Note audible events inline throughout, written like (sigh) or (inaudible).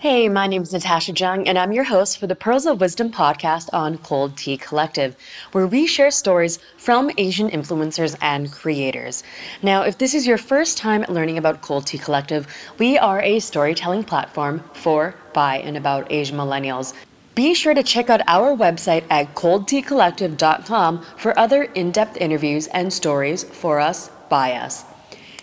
Hey, my name is Natasha Jung, and I'm your host for the Pearls of Wisdom podcast on Cold Tea Collective, where we share stories from Asian influencers and creators. Now, if this is your first time learning about Cold Tea Collective, we are a storytelling platform for, by, and about Asian millennials. Be sure to check out our website at coldteacollective.com for other in depth interviews and stories for us, by us.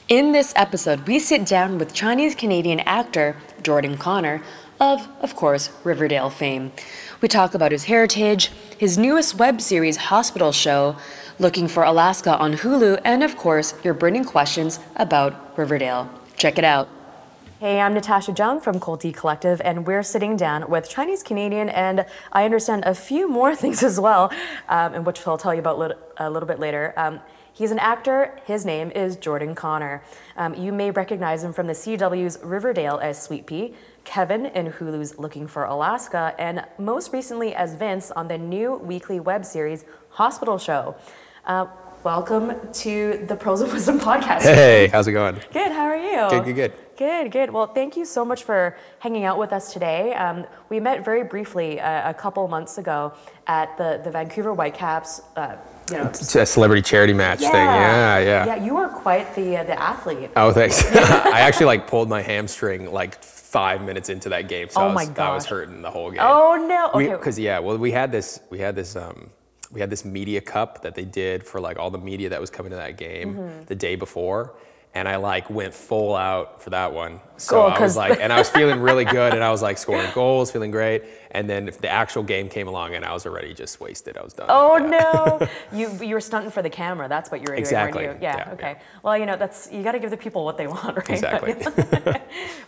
In this episode, we sit down with Chinese Canadian actor Jordan Connor of, of course, Riverdale fame. We talk about his heritage, his newest web series, Hospital Show, Looking for Alaska on Hulu, and of course, your burning questions about Riverdale. Check it out. Hey, I'm Natasha Jung from Cold Tea Collective, and we're sitting down with Chinese Canadian, and I understand a few more (laughs) things as well, um, and which I'll tell you about a little bit later. Um, He's an actor. His name is Jordan Connor. Um, you may recognize him from the CW's Riverdale as Sweet Pea, Kevin in Hulu's Looking for Alaska, and most recently as Vince on the new weekly web series Hospital Show. Uh, welcome to the Pearls of Wisdom podcast. Hey, how's it going? Good, how are you? Good, good, good. Good, good. Well, thank you so much for hanging out with us today. Um, we met very briefly uh, a couple months ago at the, the Vancouver Whitecaps. Uh, you know, It's a celebrity charity match thing. Yeah, yeah. Yeah, you are quite the uh, the athlete. Oh, thanks. (laughs) (laughs) I actually like pulled my hamstring like five minutes into that game, so Oh I, was, my I was gosh. hurting the whole game. Oh no. Okay. Because yeah, well, we had this, we had this, um, we had this media cup that they did for like all the media that was coming to that game Mm-hmm. the day before. And I like went full out for that one. So Cool, I was like, and I was (laughs) feeling really good, and I was like scoring goals, feeling great. And then the actual game came along, and I was already just wasted. I was done. Oh Yeah. no! (laughs) You you were stunting for the camera. That's what you were Exactly. doing? Yeah. Yeah, okay. Well, you know that's you got to give the people what they want, (laughs) right? Exactly.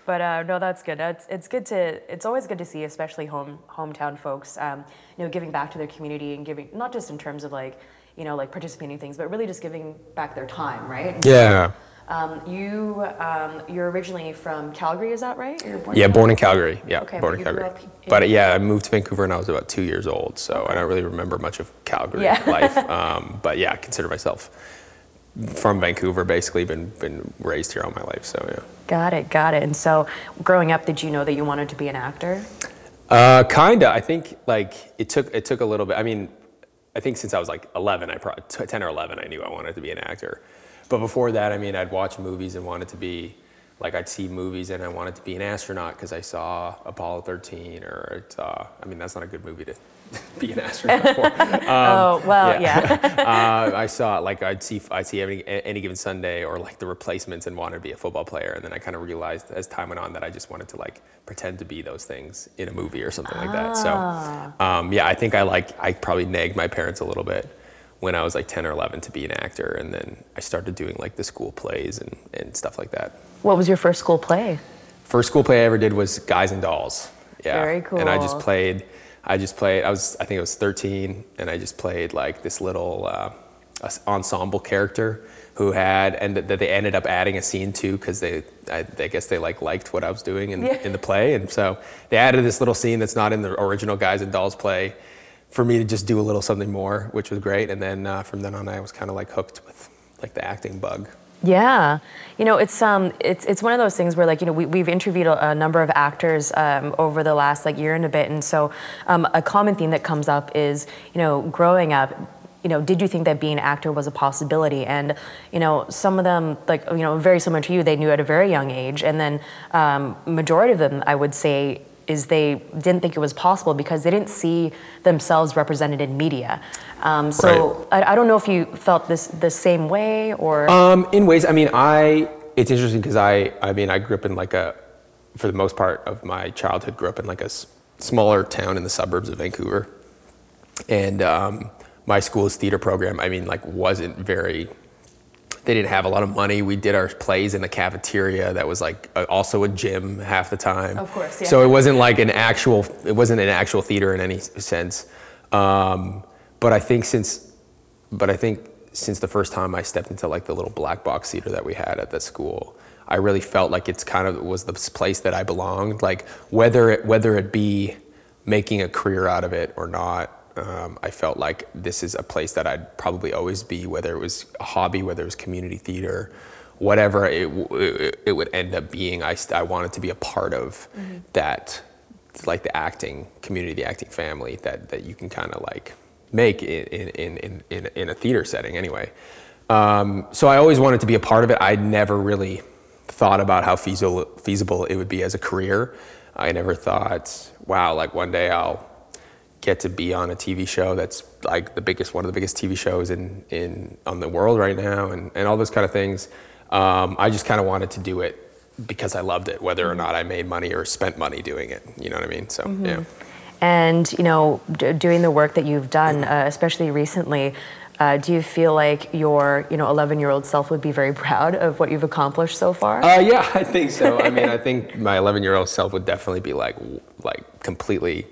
but uh, no, that's good. It's it's good to it's always good to see, especially home hometown folks, um, you know, giving back to their community and giving not just in terms of like you know like participating in things, but really just giving back their time, right? And so, Yeah. Um, you um, you're originally from Calgary, is that right? You're born Yeah, in born in Calgary. Yeah, Okay, born in Calgary. up in- But yeah, I moved to Vancouver when I was about two years old, so I don't really remember much of Calgary Yeah. life. (laughs) Um, but yeah, I consider myself from Vancouver. Basically, been been raised here all my life. So yeah. Got it, got it. And so, growing up, did you know that you wanted to be an actor? Uh, kinda. I think like it took it took a little bit. I mean, I think since I was like 11, I probably 10 or 11, I knew I wanted to be an actor. But before that, I mean, I'd watch movies and wanted to be like I'd see movies and I wanted to be an astronaut because I saw Apollo 13 or I saw. I mean, that's not a good movie to (laughs) be an astronaut for. (laughs) oh well, yeah. (laughs) uh, I saw like I'd see I'd see any, any given Sunday or like the replacements and wanted to be a football player, and then I kind of realized as time went on that I just wanted to like pretend to be those things in a movie or something like that. So um, yeah, I think I like I probably nagged my parents a little bit when I was like 10 or 11 to be an actor, and then I started doing like the school plays and, and stuff like that. What was your first school play? First school play I ever did was Guys and Dolls. Yeah. Very cool. And I just played, I just played, I was, I think I was 13, and I just played like this little uh, ensemble character who had, and that they ended up adding a scene to because they, I, I guess they like liked what I was doing in, Yeah. in the play. And so they added this little scene that's not in the original Guys and Dolls play for me to just do a little something more, which was great. And then uh, from then on, I was kind of like hooked with like the acting bug. Yeah, you know, it's um, it's it's one of those things where like you know we we've interviewed a, a number of actors um, over the last like year and a bit, and so um, a common theme that comes up is you know growing up. You know, did you think that being an actor was a possibility? And you know, some of them, like you know, very similar to you, they knew at a very young age, and then um, majority of them, I would say, is they didn't think it was possible because they didn't see themselves represented in media. Um, so I, I don't know if you felt this the same way or. Um, in ways, I mean, I it's interesting because I I mean I grew up in like a for the most part of my childhood grew up in like a s- smaller town in the suburbs of Vancouver, and um, my school's theater program I mean like wasn't very. They didn't have a lot of money. We did our plays in the cafeteria that was like a, also a gym half the time. Of course, yeah. So it wasn't like an actual. It wasn't an actual theater in any sense. Um, but I think since but I think since the first time I stepped into like the little black box theater that we had at the school, I really felt like it's kind of was the place that I belonged. Like whether it whether it be making a career out of it or not, um, I felt like this is a place that I'd probably always be. Whether it was a hobby, whether it was community theater, whatever it, it, it would end up being, I, I wanted to be a part of that, like the acting community, the acting family that, that you can kind of like make in, in, in, in, in a theater setting anyway. Um, so I always wanted to be a part of it. I never really thought about how feasible, feasible it would be as a career. I never thought, wow, like one day I'll get to be on a TV show that's like the biggest, one of the biggest TV shows in, in on the world right now, and, and all those kind of things. Um, I just kind of wanted to do it because I loved it, whether or not I made money or spent money doing it. You know what I mean? So yeah. And you know, d- doing the work that you've done, uh, especially recently, uh, do you feel like your you know 11 year old self would be very (laughs) proud of what you've accomplished so far? Uh, yeah, I think so. I mean, (laughs) I think my 11 year old self would definitely be like, like completely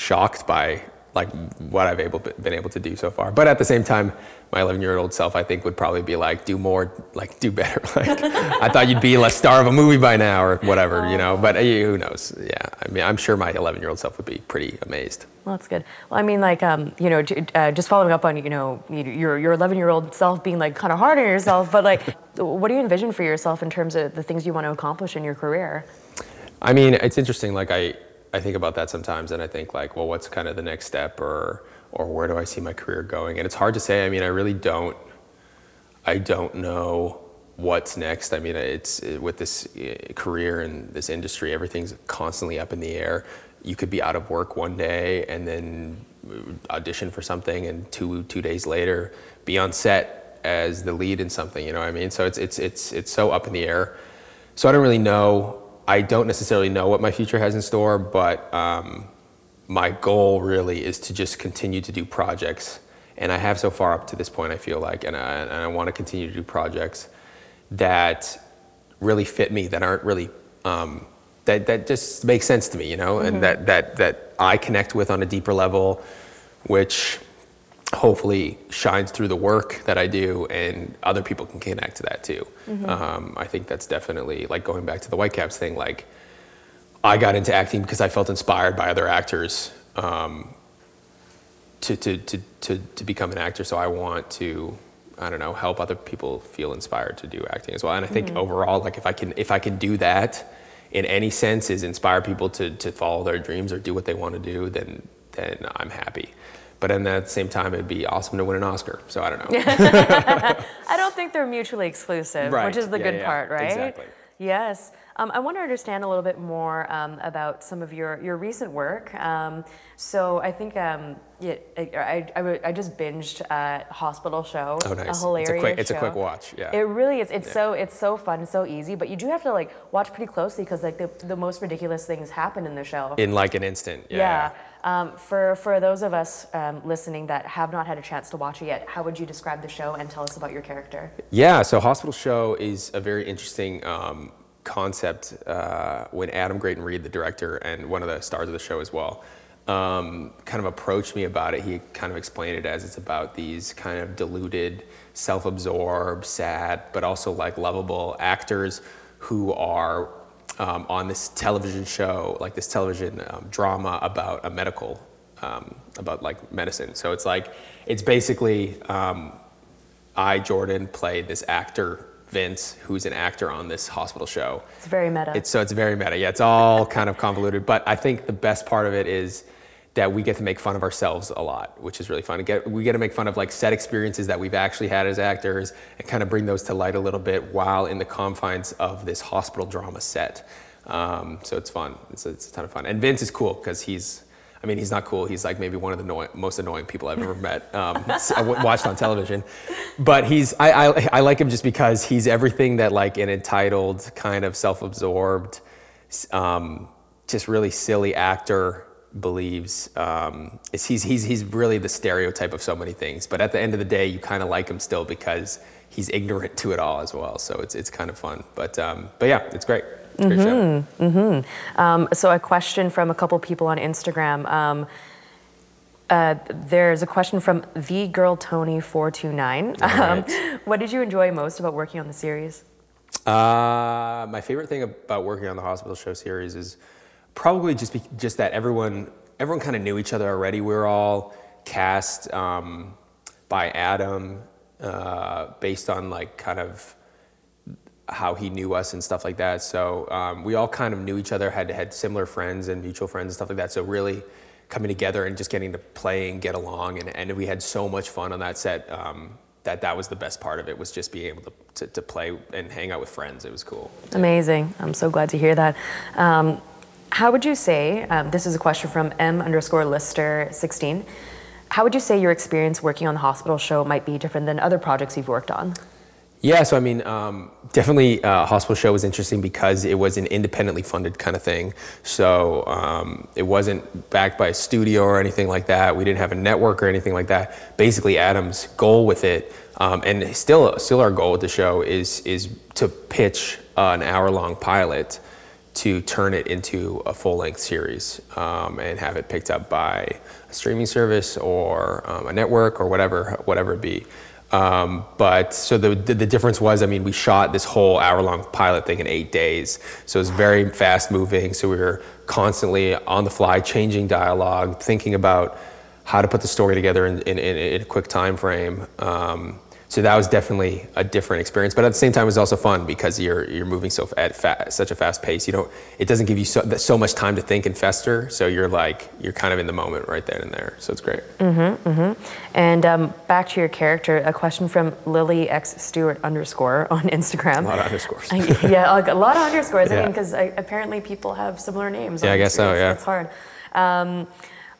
shocked by like what I've able been able to do so far. But at the same time, my 11 year old self, I think, would probably be like, do more, like do better. (laughs) Like, I thought you'd be a star of a movie by now or whatever, you know. But uh, who knows? Yeah, I mean, I'm sure my 11 year old self would be pretty amazed. Well, that's good. Well, I mean, like, um, you know, uh, just following up on, you know, your your 11 year old self being like kind of hard on yourself, but like, what do you envision for yourself in terms of the things you want to accomplish in your career? I mean, it's interesting. Like I, I think about that sometimes, and I think like, well, what's kind of the next step, or or where do I see my career going? And it's hard to say. I mean, I really don't. I don't know what's next. I mean, it's with this uh, career and this industry, everything's constantly up in the air. You could be out of work one day and then audition for something, and two two days later be on set as the lead in something. You know what I mean? So it's it's it's it's so up in the air. So I don't really know. I don't necessarily know what my future has in store, but um, my goal really is to just continue to do projects. And I have so far up to this point, I feel like, and I, and I want to continue to do projects that really fit me, that aren't really, um, that, that just make sense to me, you know, and that, that, that I connect with on a deeper level, which hopefully shines through the work that I do, and other people can connect to that too. Um, I think that's definitely like going back to the Whitecaps thing. Like, I got into acting because I felt inspired by other actors um, to, to, to, to, to become an actor. So I want to, I don't know, help other people feel inspired to do acting as well. And I think overall, like if I can if I can do that in any sense, is inspire people to, to follow their dreams or do what they want to do, then then I'm happy. But then at the same time, it'd be awesome to win an Oscar. So I don't know. (laughs) I don't think they're mutually exclusive, Right. which is the Yeah, good yeah, part, right? exactly. Yes. Um, I want to understand a little bit more um, about some of your, your recent work. Um, so I think um, yeah, I, I, I just binged uh, Hospital Show. Oh, nice. A hilarious It's a quick- it's a quick watch, yeah. It really is. It's so it's so fun, so easy, but you do have to like watch pretty closely because like the, the most ridiculous things happen in the show. In like an instant. Yeah. Yeah. Um, for, for those of us um, listening that have not had a chance to watch it yet, how would you describe the show and tell us about your character? Yeah, so Hospital Show is a very interesting um, concept uh, when Adam Grayton Reed, the director and one of the stars of the show as well, um, kind of approached me about it. He kind of explained it as it's about these kind of deluded, self absorbed, sad, but also like lovable actors who are um, on this television show, like this television um, drama about a medical, um, about like medicine. So it's like, it's basically, um, I, Jordan, play this actor, Vince, who's an actor on this hospital show. It's very meta. It's, so it's very meta. Yeah, it's all kind of convoluted. But I think the best part of it is that we get to make fun of ourselves a lot, which is really fun. We get, we get to make fun of like set experiences that we've actually had as actors and kind of bring those to light a little bit while in the confines of this hospital drama set. Um, so it's fun. It's, it's a ton of fun. And Vince is cool because he's, I mean, he's not cool. He's like maybe one of the most annoying people I've ever met. Um, (laughs) watched on television, but he's I, I I like him just because he's everything that like an entitled kind of self-absorbed, um, just really silly actor believes. Um, is he's he's he's really the stereotype of so many things. But at the end of the day, you kind of like him still because he's ignorant to it all as well. So it's it's kind of fun. But um, but yeah, it's great. It's great show. Um, so a question from a couple people on Instagram. Um, uh, there's a question from the girl Tony four two nine. Um, what did you enjoy most about working on the series? Uh, my favorite thing about working on the hospital show series is probably just be, just that everyone everyone kind of knew each other already. We were all cast um, by Adam uh, based on like kind of how he knew us and stuff like that. So um, we all kind of knew each other, had had similar friends and mutual friends and stuff like that. So really coming together and just getting to play and get along, and, and we had so much fun on that set. Um, that that was the best part of it was just being able to, to, to play and hang out with friends. It was cool. Amazing. I'm so glad to hear that. Um, how would you say, um, this is a question from M underscore Lister 16. How would you say your experience working on the hospital show might be different than other projects you've worked on? Yeah, so I mean, um, definitely, uh, Hospital Show was interesting because it was an independently funded kind of thing. So um, it wasn't backed by a studio or anything like that. We didn't have a network or anything like that. Basically, Adam's goal with it, um, and still, still our goal with the show is is to pitch uh, an hour-long pilot to turn it into a full-length series um, and have it picked up by a streaming service or um, a network or whatever, whatever it be. Um, but so the, the, the difference was, I mean, we shot this whole hour long pilot thing in eight days. So it was very fast moving. So we were constantly on the fly, changing dialogue, thinking about how to put the story together in, in, in a quick time frame. Um, so that was definitely a different experience, but at the same time, it was also fun because you're you're moving so at fa- such a fast pace. You don't. It doesn't give you so, so much time to think and fester. So you're like you're kind of in the moment right then and there. So it's great. Mm-hmm. Mm-hmm. And um, back to your character, a question from Lily X Stewart underscore on Instagram. A lot of underscores. (laughs) yeah, a lot of underscores. Yeah. I mean, because apparently people have similar names. Yeah, I guess so. Yeah, it's hard. Um,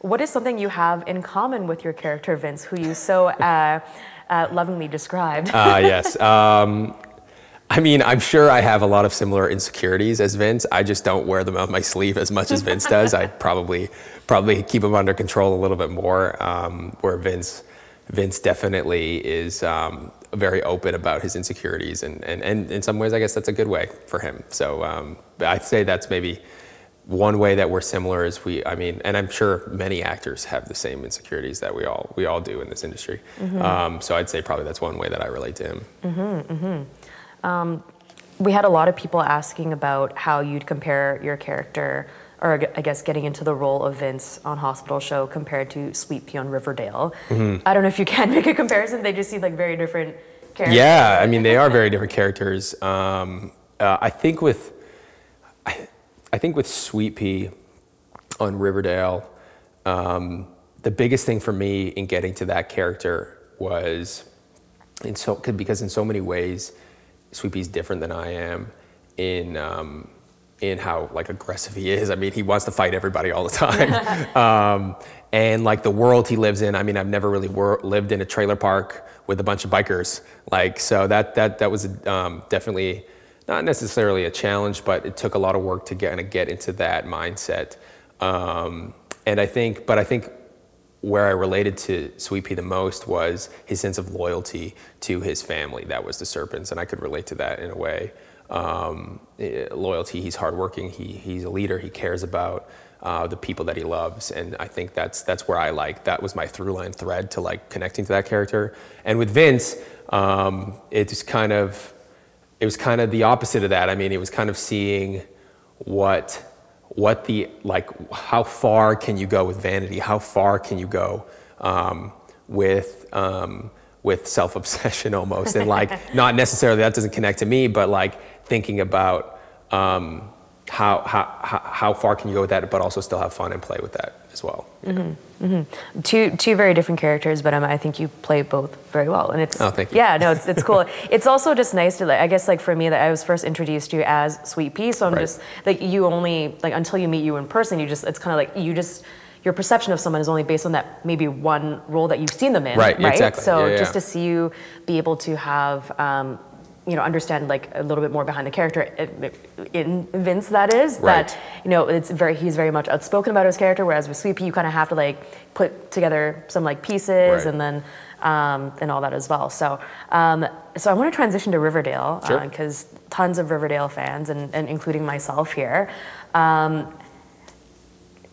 what is something you have in common with your character Vince, who you so uh, uh, lovingly described. Ah, uh, (laughs) yes. Um, I mean, I'm sure I have a lot of similar insecurities as Vince. I just don't wear them on my sleeve as much as Vince does. I probably probably keep them under control a little bit more. Um, where Vince Vince definitely is um, very open about his insecurities, and, and and in some ways, I guess that's a good way for him. So um, I'd say that's maybe one way that we're similar is we i mean and i'm sure many actors have the same insecurities that we all we all do in this industry mm-hmm. um, so i'd say probably that's one way that i relate to him mm-hmm, mm-hmm. Um, we had a lot of people asking about how you'd compare your character or i guess getting into the role of vince on hospital show compared to sweet pea on riverdale mm-hmm. i don't know if you can (laughs) make a comparison they just seem like very different characters yeah i mean they are very different characters um, uh, i think with I, think with Sweet Pea on Riverdale, um, the biggest thing for me in getting to that character was in so because in so many ways, Sweet Pea's different than I am in um, in how like aggressive he is. I mean, he wants to fight everybody all the time, (laughs) um, and like the world he lives in. I mean, I've never really wor- lived in a trailer park with a bunch of bikers. Like, so that that that was um, definitely not necessarily a challenge, but it took a lot of work to get, kind of get into that mindset. Um, and I think, but I think where I related to Sweet Pea the most was his sense of loyalty to his family. That was the Serpents, and I could relate to that in a way. Um, eh, loyalty, he's hardworking, he, he's a leader, he cares about uh, the people that he loves, and I think that's that's where I like that was my through line thread to like connecting to that character. And with Vince, um, it's kind of it was kind of the opposite of that. I mean, it was kind of seeing what what the like how far can you go with vanity? How far can you go um, with um, with self obsession (laughs) almost? And like (laughs) not necessarily that doesn't connect to me, but like thinking about um, how, how, how far can you go with that, but also still have fun and play with that as well. Mm-hmm. Mm-hmm. Two, two very different characters, but um, I think you play both very well. And it's, oh, thank you. yeah, no, it's, it's cool. (laughs) it's also just nice to, like, I guess, like for me, that I was first introduced to you as Sweet Pea. So I'm right. just, like, you only, like, until you meet you in person, you just, it's kind of like, you just, your perception of someone is only based on that maybe one role that you've seen them in. Right, right? exactly. So yeah, yeah. just to see you be able to have, um, you know understand like a little bit more behind the character in Vince that is right. that you know it's very he's very much outspoken about his character whereas with Sweet Pea you kind of have to like put together some like pieces right. and then um, and all that as well so um, so I want to transition to Riverdale because sure. uh, tons of Riverdale fans and, and including myself here um,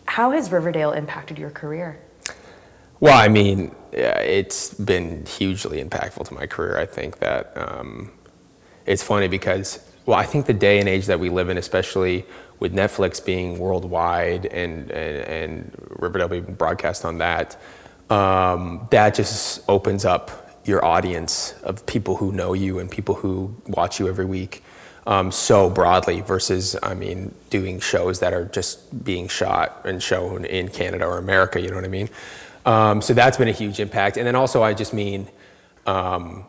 how has Riverdale impacted your career well I mean it's been hugely impactful to my career I think that um, it's funny because, well, I think the day and age that we live in, especially with Netflix being worldwide and, and, and Riverdale being broadcast on that, um, that just opens up your audience of people who know you and people who watch you every week. um, so broadly versus, I mean, doing shows that are just being shot and shown in Canada or America. You know what I mean? Um, so that's been a huge impact. And then also, I just mean, um,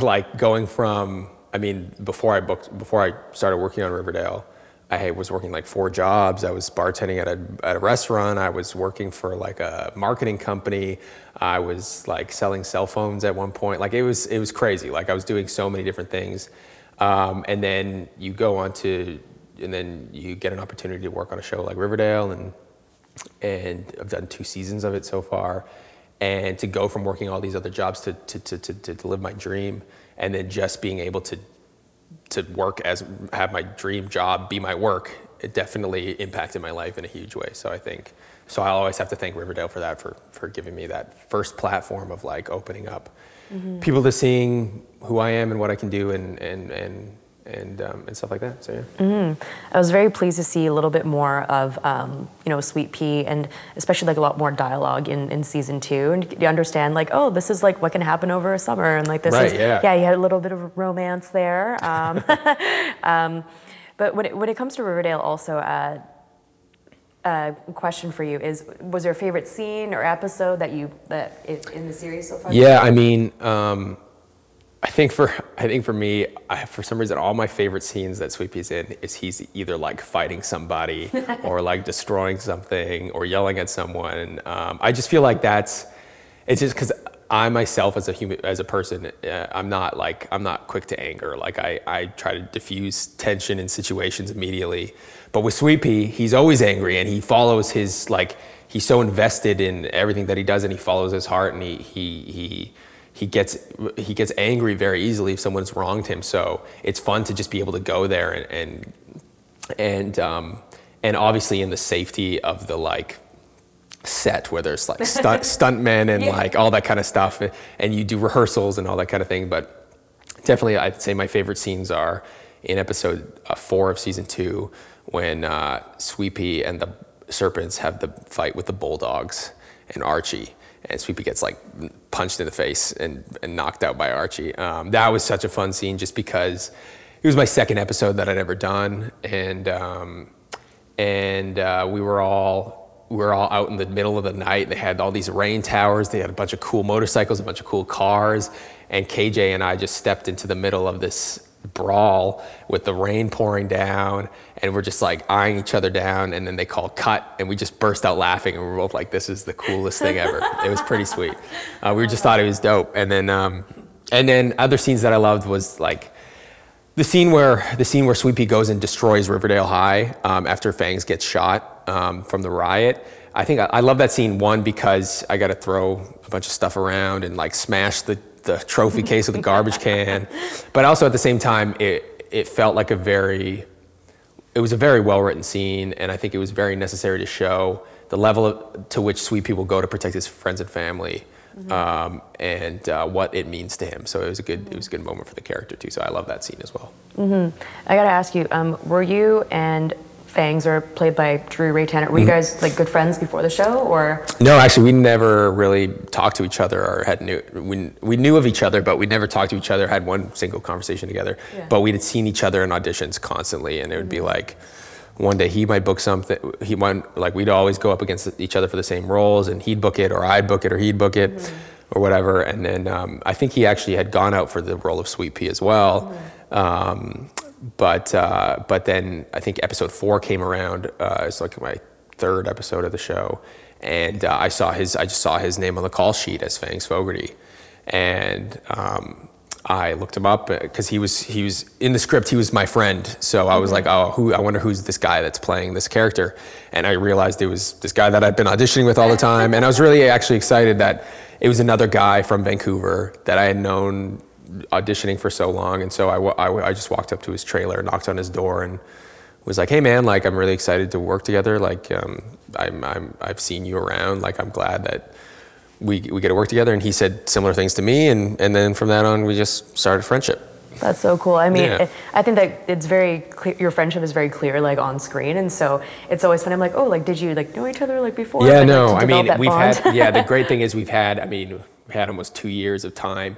like going from, I mean, before I booked, before I started working on Riverdale, I was working like four jobs. I was bartending at a, at a restaurant. I was working for like a marketing company. I was like selling cell phones at one point. Like it was, it was crazy. Like I was doing so many different things. Um, and then you go on to, and then you get an opportunity to work on a show like Riverdale and, and I've done two seasons of it so far. And to go from working all these other jobs to, to, to, to, to live my dream and then just being able to to work as have my dream job be my work it definitely impacted my life in a huge way so i think so i'll always have to thank riverdale for that for for giving me that first platform of like opening up mm-hmm. people to seeing who i am and what i can do and and and and, um, and stuff like that. So yeah. Mm-hmm. I was very pleased to see a little bit more of um, you know Sweet Pea and especially like a lot more dialogue in, in season two and you understand like oh this is like what can happen over a summer and like this right, is yeah yeah you had a little bit of romance there. Um, (laughs) um, but when it, when it comes to Riverdale also. Uh, uh, question for you is was there a favorite scene or episode that you that in the series so far yeah i mean um, I think for (laughs) I think for me, I, for some reason, all my favorite scenes that Sweet Pea's in is he's either like fighting somebody (laughs) or like destroying something or yelling at someone. Um, I just feel like that's it's just because I myself as a human as a person, uh, I'm not like I'm not quick to anger. Like I I try to diffuse tension in situations immediately. But with Sweet Pea, he's always angry and he follows his like he's so invested in everything that he does and he follows his heart and he he he he gets he gets angry very easily if someone's wronged him. So it's fun to just be able to go there and and and, um, and obviously in the safety of the like set where there's like stunt (laughs) stuntmen and yeah. like all that kind of stuff, and you do rehearsals and all that kind of thing. But definitely, I'd say my favorite scenes are in episode uh, four of season two when uh, Sweet Pea and the serpents have the fight with the bulldogs and Archie and Sweet Pea gets like punched in the face and, and knocked out by Archie. Um, that was such a fun scene just because it was my second episode that I'd ever done, and um, and uh, we were all we were all out in the middle of the night. They had all these rain towers. They had a bunch of cool motorcycles, a bunch of cool cars, and KJ and I just stepped into the middle of this brawl with the rain pouring down and we're just like eyeing each other down and then they call cut and we just burst out laughing and we're both like this is the coolest thing ever it was pretty sweet uh, we just thought it was dope and then um, and then other scenes that i loved was like the scene where the scene where Sweet Pea goes and destroys Riverdale High um, after Fangs gets shot um, from the riot. I think I, I love that scene one because I got to throw a bunch of stuff around and like smash the the trophy case with the garbage can. But also at the same time, it, it felt like a very, it was a very well written scene, and I think it was very necessary to show the level of, to which Sweet will go to protect his friends and family. Mm-hmm. Um, and uh, what it means to him. So it was a good, mm-hmm. it was a good moment for the character too. So I love that scene as well. Mm-hmm. I got to ask you, um, were you and Fangs are played by Drew Ray Tanner. Were you mm-hmm. guys like good friends before the show, or? No, actually, we never really talked to each other or had knew we, we knew of each other, but we never talked to each other. Had one single conversation together, yeah. but we had seen each other in auditions constantly, and it would mm-hmm. be like. One day he might book something. He might like we'd always go up against each other for the same roles, and he'd book it, or I'd book it, or he'd book it, mm-hmm. or whatever. And then um, I think he actually had gone out for the role of Sweet Pea as well. Mm-hmm. Um, but uh, but then I think episode four came around. Uh, it's like my third episode of the show, and uh, I saw his I just saw his name on the call sheet as Fangs Fogarty, and um, I looked him up because he was he was in the script. He was my friend, so I was like, oh, who? I wonder who's this guy that's playing this character, and I realized it was this guy that I'd been auditioning with all the time, and I was really actually excited that it was another guy from Vancouver that I had known auditioning for so long, and so I, I, I just walked up to his trailer, knocked on his door, and was like, "Hey, man, like I'm really excited to work together. Like um, I'm, I'm I've seen you around. Like I'm glad that." We, we get to work together and he said similar things to me and, and then from that on we just started a friendship that's so cool. I mean, yeah. I think that it's very clear. Your friendship is very clear, like on screen, and so it's always fun. I'm like, oh, like did you like know each other like before? Yeah, like, no. Like, I mean, we've bond? had. Yeah, the great (laughs) thing is we've had. I mean, we had almost two years of time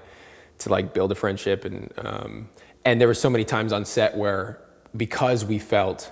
to like build a friendship and um, and there were so many times on set where because we felt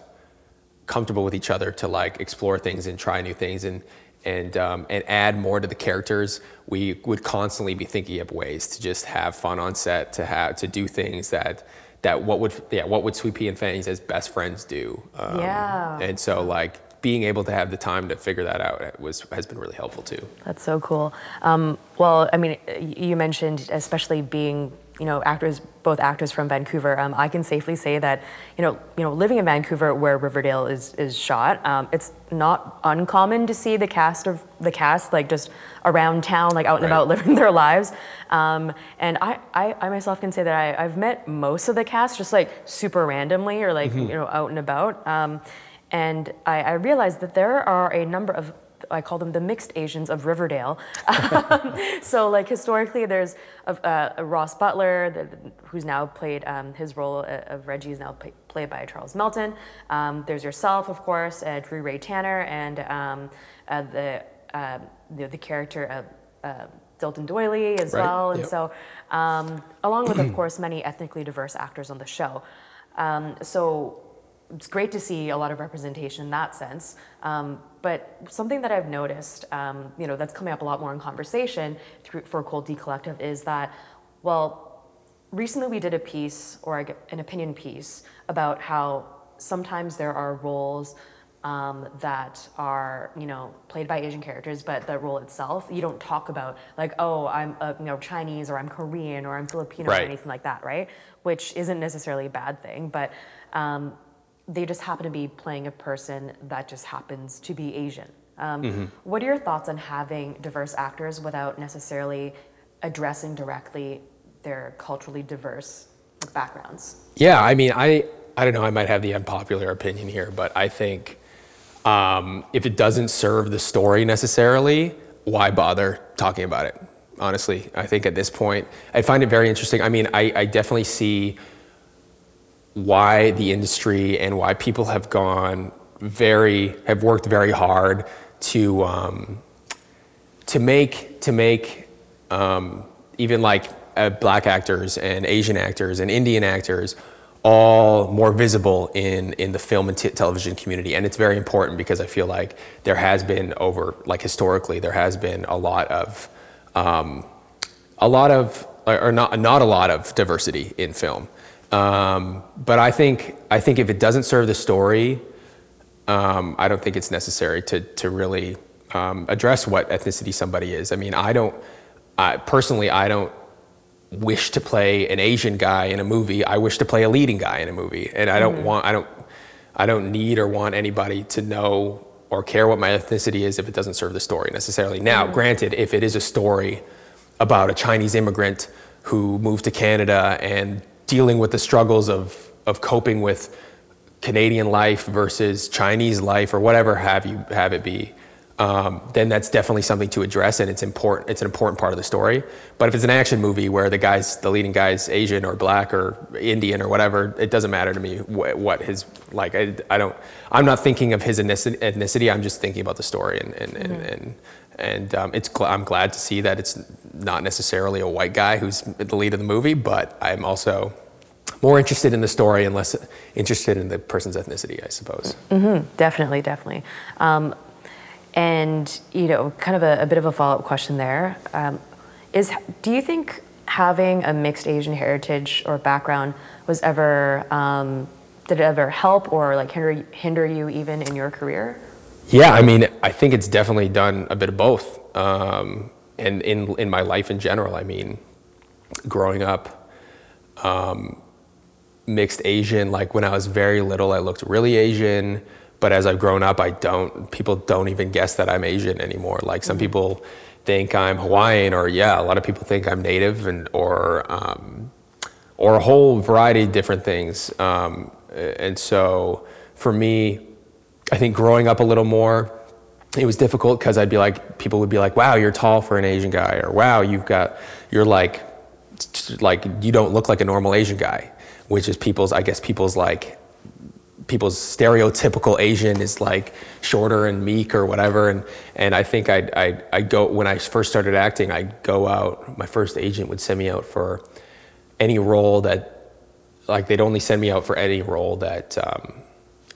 comfortable with each other to like explore things and try new things and and um, and add more to the characters. We would constantly be thinking of ways to just have fun on set, to have to do things that that what would yeah what would Sweet Pea and Fangs as best friends do. Um, Yeah. And so like being able to have the time to figure that out was has been really helpful too. That's so cool. Um, well, I mean, you mentioned especially being, you know, actors, both actors from Vancouver. Um, I can safely say that, you know, you know, living in Vancouver, where Riverdale is is shot, um, it's not uncommon to see the cast of the cast like just around town, like out and Right. about, (laughs) living their lives. Um, and I, I, I myself can say that I, I've met most of the cast just like super randomly or like you know out and about. And I, I realized that there are a number of I call them the mixed Asians of Riverdale. (laughs) Um, so, like historically, there's a, uh, Ross Butler, the, who's now played um, his role uh, of Reggie is now pla- played by Charles Melton. Um, there's yourself, of course, uh, Drew Ray Tanner, and um, uh, the, um the the character of uh, Dilton Doily as Right, well. And yep. so, um, along with, of (clears throat) course, many ethnically diverse actors on the show. Um, so it's great to see a lot of representation in that sense. Um, but something that I've noticed, um, you know, that's coming up a lot more in conversation through, for Cold Tea Collective is that, well, recently we did a piece or an opinion piece about how sometimes there are roles um, that are you know played by Asian characters, but the role itself you don't talk about like oh I'm uh, you know Chinese or I'm Korean or I'm Filipino or anything like that, right? Which isn't necessarily a bad thing, but um, they just happen to be playing a person that just happens to be Asian. Um, What are your thoughts on having diverse actors without necessarily addressing directly their culturally diverse backgrounds? Yeah, I mean, I I don't know. I might have the unpopular opinion here, but I think um, if it doesn't serve the story necessarily, why bother talking about it? Honestly, I think at this point, I find it very interesting. I mean, I, I definitely see why the industry and why people have gone very have worked very hard to um, to make to make um, even like uh, black actors and Asian actors and Indian actors all more visible in in the film and t- television community, and it's very important because I feel like there has been over like historically there has been a lot of um, a lot of or not not a lot of diversity in film. Um, but I think I think if it doesn't serve the story, um, I don't think it's necessary to to really um, address what ethnicity somebody is. I mean, I don't I, personally. I don't wish to play an Asian guy in a movie. I wish to play a leading guy in a movie, and I don't want. I don't. I don't need or want anybody to know or care what my ethnicity is if it doesn't serve the story necessarily. Now, granted, if it is a story about a Chinese immigrant who moved to Canada and dealing with the struggles of of coping with Canadian life versus Chinese life or whatever have you have it be, um, then that's definitely something to address and it's important. It's an important part of the story. But if it's an action movie where the guy's the leading guy's Asian or black or Indian or whatever, it doesn't matter to me what, what his like. I, I don't. I'm not thinking of his ethnicity. I'm just thinking about the story and and and. and and um, it's gl- I'm glad to see that it's not necessarily a white guy who's the lead of the movie, but I'm also more interested in the story and less interested in the person's ethnicity, I suppose. Definitely, definitely. Um, and you know, kind of a, a bit of a follow-up question there um, is: Do you think having a mixed Asian heritage or background was ever um, did it ever help or like hinder hinder you even in your career? Yeah, I mean, I think it's definitely done a bit of both. Um, and in in my life in general, I mean, growing up, um, mixed Asian. Like when I was very little, I looked really Asian. But as I've grown up, I don't. People don't even guess that I'm Asian anymore. Like some people think I'm Hawaiian, or yeah, a lot of people think I'm Native, and or um, or a whole variety of different things. Um, and so for me, I think growing up a little more, it was difficult because I'd be like, people would be like, wow, you're tall for an Asian guy, or wow, you've got, you're like, like, you don't look like a normal Asian guy, which is people's, I guess, people's like, people's stereotypical Asian is like shorter and meek or whatever. And, and I think I'd, I'd, I'd go, when I first started acting, I'd go out, my first agent would send me out for any role that like they'd only send me out for any role that um,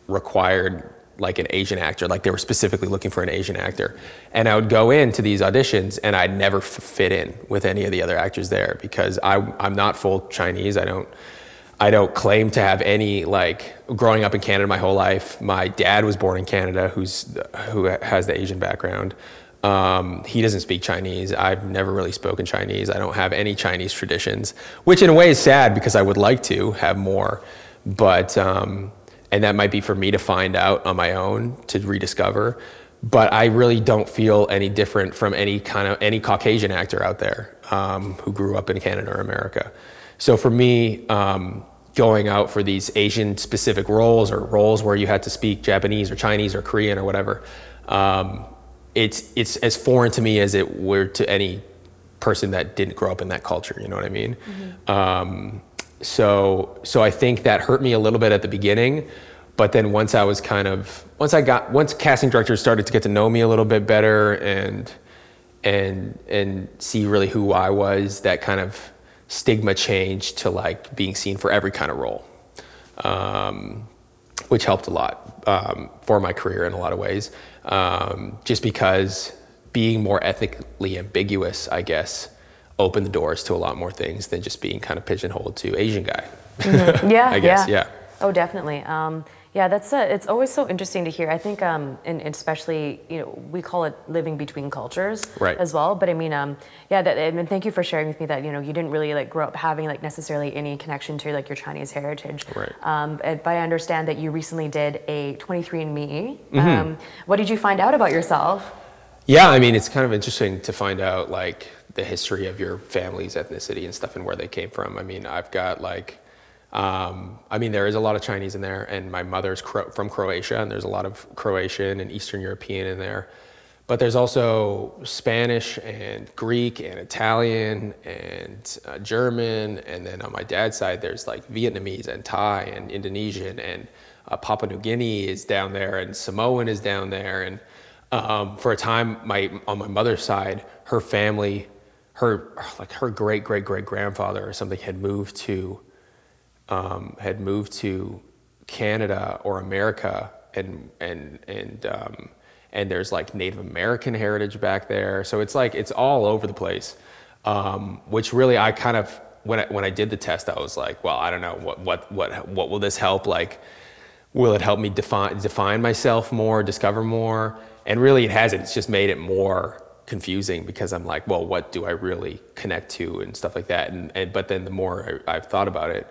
required like an Asian actor, like they were specifically looking for an Asian actor. And I would go into these auditions and I'd never f- fit in with any of the other actors there because I, I'm not full Chinese. I don't, I don't claim to have any like growing up in Canada my whole life. My dad was born in Canada, who's who has the Asian background. Um, he doesn't speak Chinese. I've never really spoken Chinese. I don't have any Chinese traditions, which in a way is sad because I would like to have more, but um, and that might be for me to find out on my own to rediscover. But I really don't feel any different from any kind of any Caucasian actor out there um, who grew up in Canada or America. So for me, um, going out for these Asian specific roles or roles where you had to speak Japanese or Chinese or Korean or whatever, um, it's it's as foreign to me as it were to any person that didn't grow up in that culture. You know what I mean? Um, so so I think that hurt me a little bit at the beginning, but then once I was kind of once I got once casting directors started to get to know me a little bit better and and and see really who I was, that kind of stigma changed to like being seen for every kind of role, um, which helped a lot um, for my career in a lot of ways. Um, just because being more ethically ambiguous, I guess, opened the doors to a lot more things than just being kind of pigeonholed to Asian guy. (laughs) Yeah, I guess, yeah. Oh, definitely. Um, yeah, that's a, it's always so interesting to hear. I think, um, and especially, you know, we call it living between cultures Right. as well. But I mean, um, yeah, that, I mean, thank you for sharing with me that you know you didn't really like grow up having like necessarily any connection to like your Chinese heritage. Right. Um, and- but I understand that you recently did a 23andMe. Mm-hmm. Um, what did you find out about yourself? Yeah, I mean, it's kind of interesting to find out like the history of your family's ethnicity and stuff and where they came from. I mean, I've got like, um, I mean, there is a lot of Chinese in there, and my mother's Cro- from Croatia, and there's a lot of Croatian and Eastern European in there. But there's also Spanish and Greek and Italian and uh, German, and then on my dad's side, there's like Vietnamese and Thai and Indonesian, and uh, Papua New Guinea is down there, and Samoan is down there, and um, for a time, my on my mother's side, her family, her like her great great great grandfather or something had moved to um, had moved to Canada or America, and and and um, and there's like Native American heritage back there. So it's like it's all over the place, um, which really I kind of when I, when I did the test, I was like, well, I don't know what what what what will this help like. Will it help me define define myself more, discover more? And really, it hasn't. It's just made it more confusing because I'm like, well, what do I really connect to and stuff like that. And, and but then the more I, I've thought about it,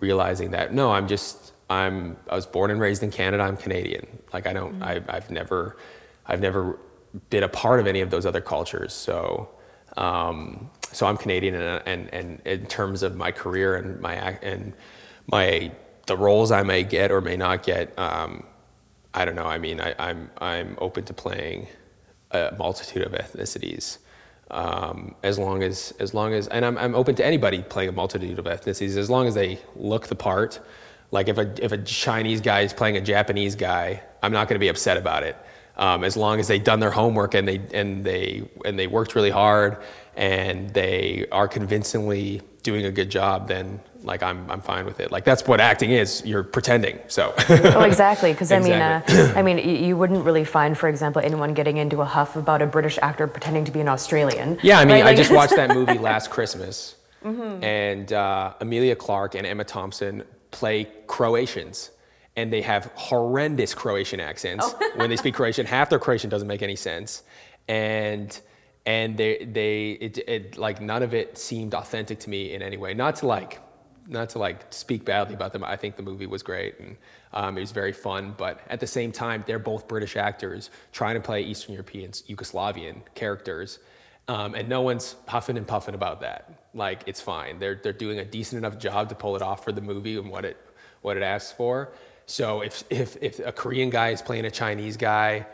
realizing that no, I'm just I'm I was born and raised in Canada. I'm Canadian. Like I don't I, I've never I've never been a part of any of those other cultures. So um, so I'm Canadian, and, and and in terms of my career and my and my the roles I may get or may not get, um, I don't know. I mean, I, I'm I'm open to playing a multitude of ethnicities, um, as long as as long as, and I'm I'm open to anybody playing a multitude of ethnicities as long as they look the part. Like if a if a Chinese guy is playing a Japanese guy, I'm not going to be upset about it. Um, as long as they've done their homework and they and they and they worked really hard and they are convincingly doing a good job, then like I'm I'm fine with it. Like that's what acting is. You're pretending. So oh, exactly. Because I mean, uh, (laughs) I mean, you wouldn't really find, for example, anyone getting into a huff about a British actor pretending to be an Australian. Yeah, I mean, right? I just (laughs) watched that movie last Christmas, (laughs) and uh, Emilia Clarke and Emma Thompson play Croatians, and they have horrendous Croatian accents when they speak Croatian. Half their Croatian doesn't make any sense, and and they they it, it like none of it seemed authentic to me in any way. Not to like not to like speak badly about them. I think the movie was great and um, it was very fun. But at the same time, they're both British actors trying to play Eastern European, Yugoslavian characters, um, and no one's puffing and puffing about that. Like it's fine. They're they're doing a decent enough job to pull it off for the movie and what it what it asks for. So if if if a Korean guy is playing a Chinese guy.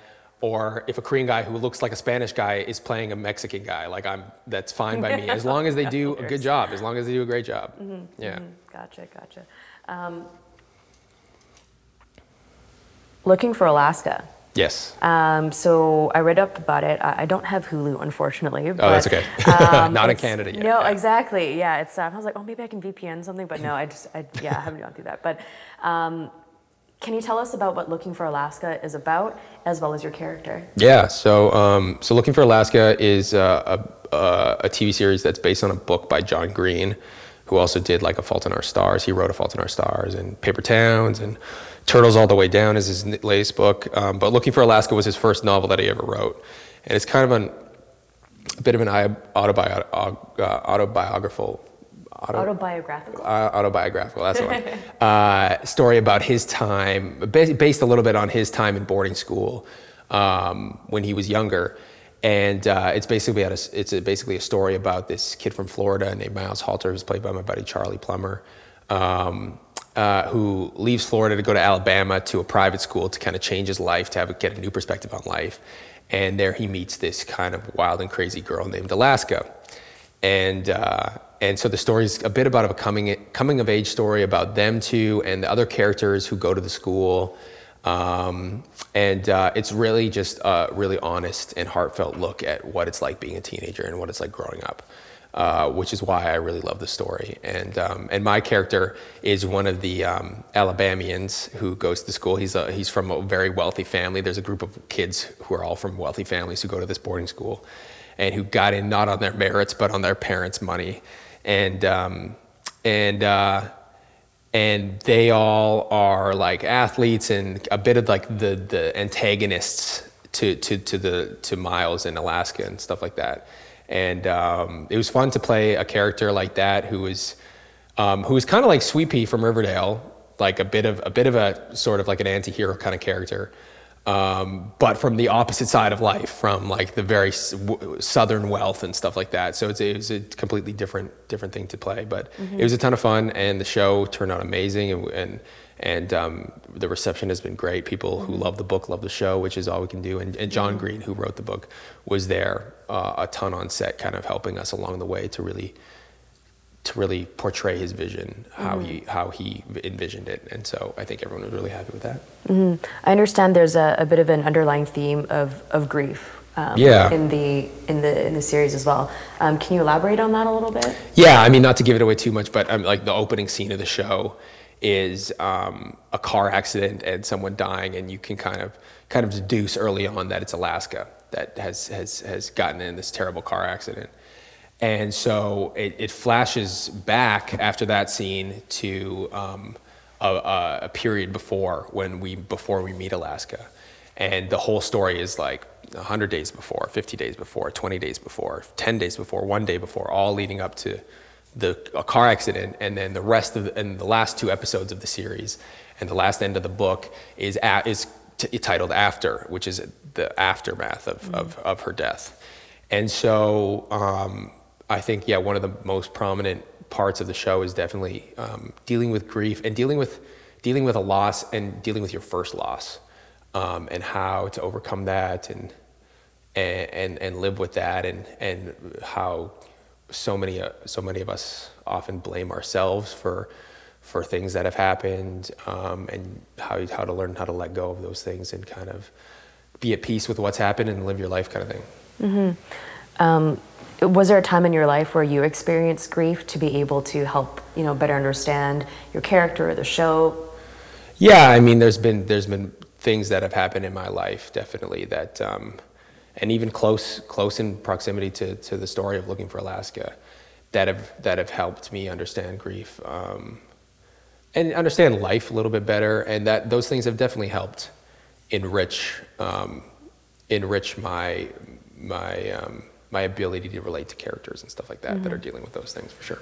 Or if a Korean guy who looks like a Spanish guy is playing a Mexican guy, like I'm, that's fine by me, as long as they (laughs) do a good job, as long as they do a great job. Yeah. Gotcha, gotcha. Um, looking for Alaska. Yes. Um, so I read up about it. I, I don't have Hulu, unfortunately. oh, that's okay. um, (laughs) Not in Canada yet. No, yeah. exactly. Yeah, it's. Um, I was like, oh, maybe I can VPN something, but no, I just, I, yeah, I haven't gone through that. But um, can you tell us about what Looking for Alaska is about, as well as your character? Yeah. So, um, so looking for Alaska is uh, a, a, TV series that's based on a book by John Green, who also did like A Fault in Our Stars. He wrote A Fault in Our Stars and Paper Towns and Turtles All the Way Down is his latest book. Um, but Looking for Alaska was his first novel that he ever wrote, and it's kind of an, a bit of an i- uh, autobiographical. Auto- Autobiographical. uh, autobiographical. That's the one. (laughs) uh, story about his time, based a little bit on his time in boarding school um, when he was younger, and uh, it's basically a, it's a, basically a story about this kid from Florida named Miles Halter, who's played by my buddy Charlie Plummer. Um, uh, who leaves Florida to go to Alabama to a private school to kind of change his life, to have get a new perspective on life, and there he meets this kind of wild and crazy girl named Alaska and uh, and so the story is a bit about a coming coming of age story about them two and the other characters who go to the school, um, and uh, it's really just a really honest and heartfelt look at what it's like being a teenager and what it's like growing up. Uh, which is why I really love the story. And um, and my character is one of the um, Alabamians who goes to school. He's a, he's from a very wealthy family. There's a group of kids who are all from wealthy families who go to this boarding school, and who got in not on their merits but on their parents' money, and um, and. Uh, and they all are like athletes and a bit of like the the antagonists to to to the to Miles in Alaska and stuff like that. And um, it was fun to play a character like that who was um, who was kind of like Sweet Pea from Riverdale, like a bit of a bit of a sort of like an anti-hero kind of character. Um, but from the opposite side of life, from like the very s- w- southern wealth and stuff like that. So it's, it was a completely different different thing to play. But it was a ton of fun, and the show turned out amazing, and and, and um, the reception has been great. People who love the book love the show, which is all we can do. And, and John Green, who wrote the book, was there uh, a ton on set, kind of helping us along the way to really to really portray his vision, how he how he envisioned it. And so I think everyone was really happy with that. I understand there's a, a bit of an underlying theme of, of grief. Um, Yeah. In the in the in the series as well. Um, can you elaborate on that a little bit? Yeah, I mean, not to give it away too much, but um, like the opening scene of the show is um, a car accident and someone dying, and you can kind of kind of deduce early on that it's Alaska that has has has gotten in this terrible car accident, and so it, it flashes back after that scene to um, a, a, period before when we before we meet Alaska, and the whole story is like 100 days before, 50 days before, 20 days before, 10 days before, one day before, all leading up to the a car accident, and then the rest of the, and the last two episodes of the series, and the last end of the book is a, is t- titled After, which is the aftermath of, of, of her death, and so um, I think yeah, one of the most prominent parts of the show is definitely um, dealing with grief and dealing with dealing with a loss and dealing with your first loss, um, and how to overcome that and and, and, live with that and, and how so many, uh, so many of us often blame ourselves for, for things that have happened um, and how, how to learn how to let go of those things and kind of be at peace with what's happened and live your life kind of thing. Was there a time in your life where you experienced grief to be able to help you know better understand your character or the show? Yeah, I mean, there's been there's been things that have happened in my life definitely that, um, and even close close in proximity to, to the story of looking for Alaska, that have that have helped me understand grief um, and understand life a little bit better, and that those things have definitely helped enrich um, enrich my my um, my ability to relate to characters and stuff like that that are dealing with those things for sure.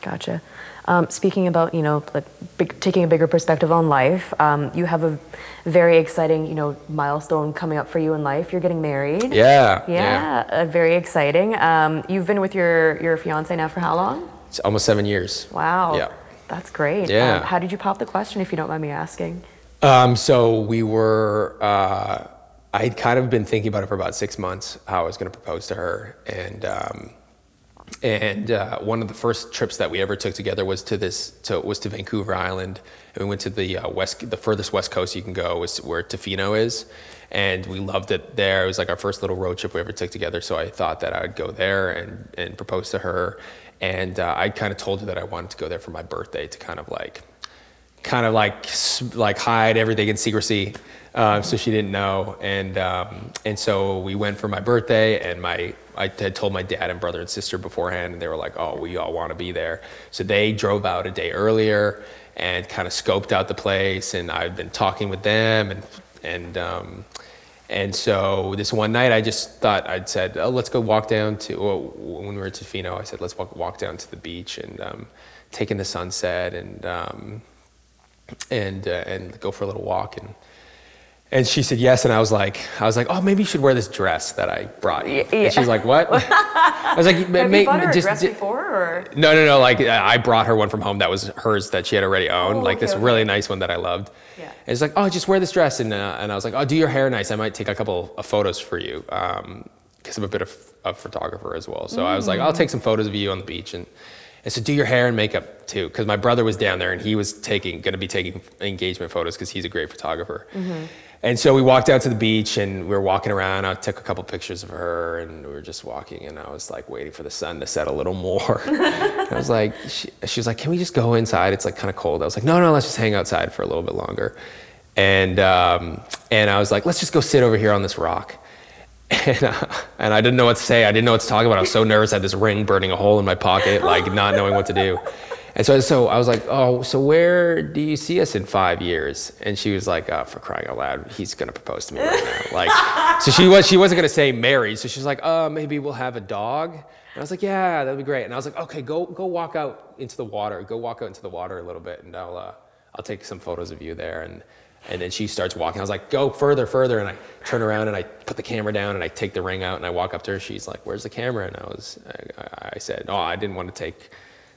Gotcha. Um, speaking about you know like big, taking a bigger perspective on life, um, you have a very exciting you know milestone coming up for you in life. You're getting married. Yeah, Yeah, uh, very exciting. Um, you've been with your your fiance now for how long? It's almost seven years. Wow. Yeah. That's great. Yeah. Um, how did you pop the question, if you don't mind me asking? Um, so we were, uh, I had kind of been thinking about it for about six months, how I was going to propose to her. And, um, and uh, one of the first trips that we ever took together was to this to was to Vancouver Island, and we went to the uh, west the furthest west coast you can go is where Tofino is, and we loved it there. It was like our first little road trip we ever took together. So I thought that I would go there and and propose to her, and uh, I kind of told her that I wanted to go there for my birthday to kind of like kind of like like hide everything in secrecy, uh, so she didn't know. And um, and so we went for my birthday, and my I had told my dad and brother and sister beforehand, and they were like, "Oh, we all want to be there." So they drove out a day earlier and kind of scoped out the place, and I've been talking with them, and and um, and so this one night, I just thought I'd said, "Oh, let's go walk down to." Well, when we were at Tofino, I said, "Let's walk walk down to the beach and um, take in the sunset and." Um, and uh, and go for a little walk. And and she said yes. And I was like I was like oh maybe you should wear this dress that I brought you. Yeah. and she was like what? (laughs) I was like Have "Ma- you bought her a just- dress ju- before, or? No no no like uh, I brought her one from home that was hers that she had already owned Oh, like okay, this okay. really nice one that I loved. Yeah. and it's like oh just wear this dress. And uh, and I was like oh do your hair nice. I might take a couple of photos for you because I'm a bit of a photographer as well. So I was like I'll take some photos of you on the beach and and so do your hair and makeup too, because my brother was down there and he was taking, going to be taking engagement photos because he's a great photographer. And so we walked out to the beach and we were walking around. I took a couple pictures of her and we were just walking and I was like waiting for the sun to set a little more. (laughs) I was like, she, she was like, can we just go inside? It's like kind of cold. I was like, no, no, let's just hang outside for a little bit longer. And um, and I was like, let's just go sit over here on this rock. And, uh, and I didn't know what to say. I didn't know what to talk about. I was so nervous. I had this ring burning a hole in my pocket, like not knowing what to do. And so, so I was like, oh, so where do you see us in five years? And she was like, oh, for crying out loud, he's gonna propose to me right now. Like, so she was, she wasn't gonna say married. So she's like, oh, maybe we'll have a dog. And I was like, yeah, that'd be great. And I was like, okay, go, go walk out into the water. Go walk out into the water a little bit, and I'll, uh, I'll take some photos of you there. And and then she starts walking. I was like, go further, further. And I turn around and I put the camera down and I take the ring out and I walk up to her. She's like, where's the camera? And I was, I, I said, oh, I didn't want to take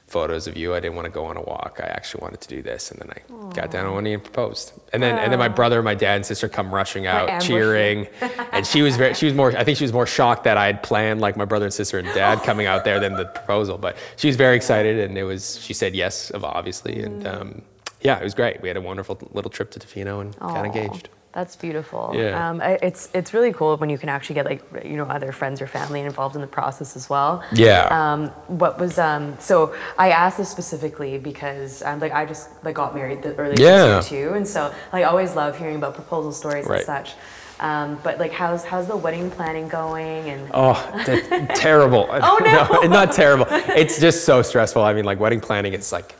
photos of you. I didn't want to go on a walk. I actually wanted to do this. And then I got down on one knee and proposed. And then, and then my brother, my dad and sister come rushing out, cheering. and she was very, she was more, I think she was more shocked that I had planned like my brother and sister and dad coming out there than the proposal. But she was very excited and it was, she said yes, obviously. And, um, yeah, it was great. We had a wonderful little trip to Tofino and got engaged. That's beautiful. Yeah. Um, it's it's really cool when you can actually get like you know other friends or family involved in the process as well. Yeah. Um, what was um, so I asked this specifically because um, like I just like got married the earlier Yeah. this year too, and so like, I always love hearing about proposal stories Right. and such. Um, but like how's how's the wedding planning going and Oh, t- terrible. (laughs) Oh, (laughs) no. not terrible. It's just so stressful. I mean, like wedding planning is like,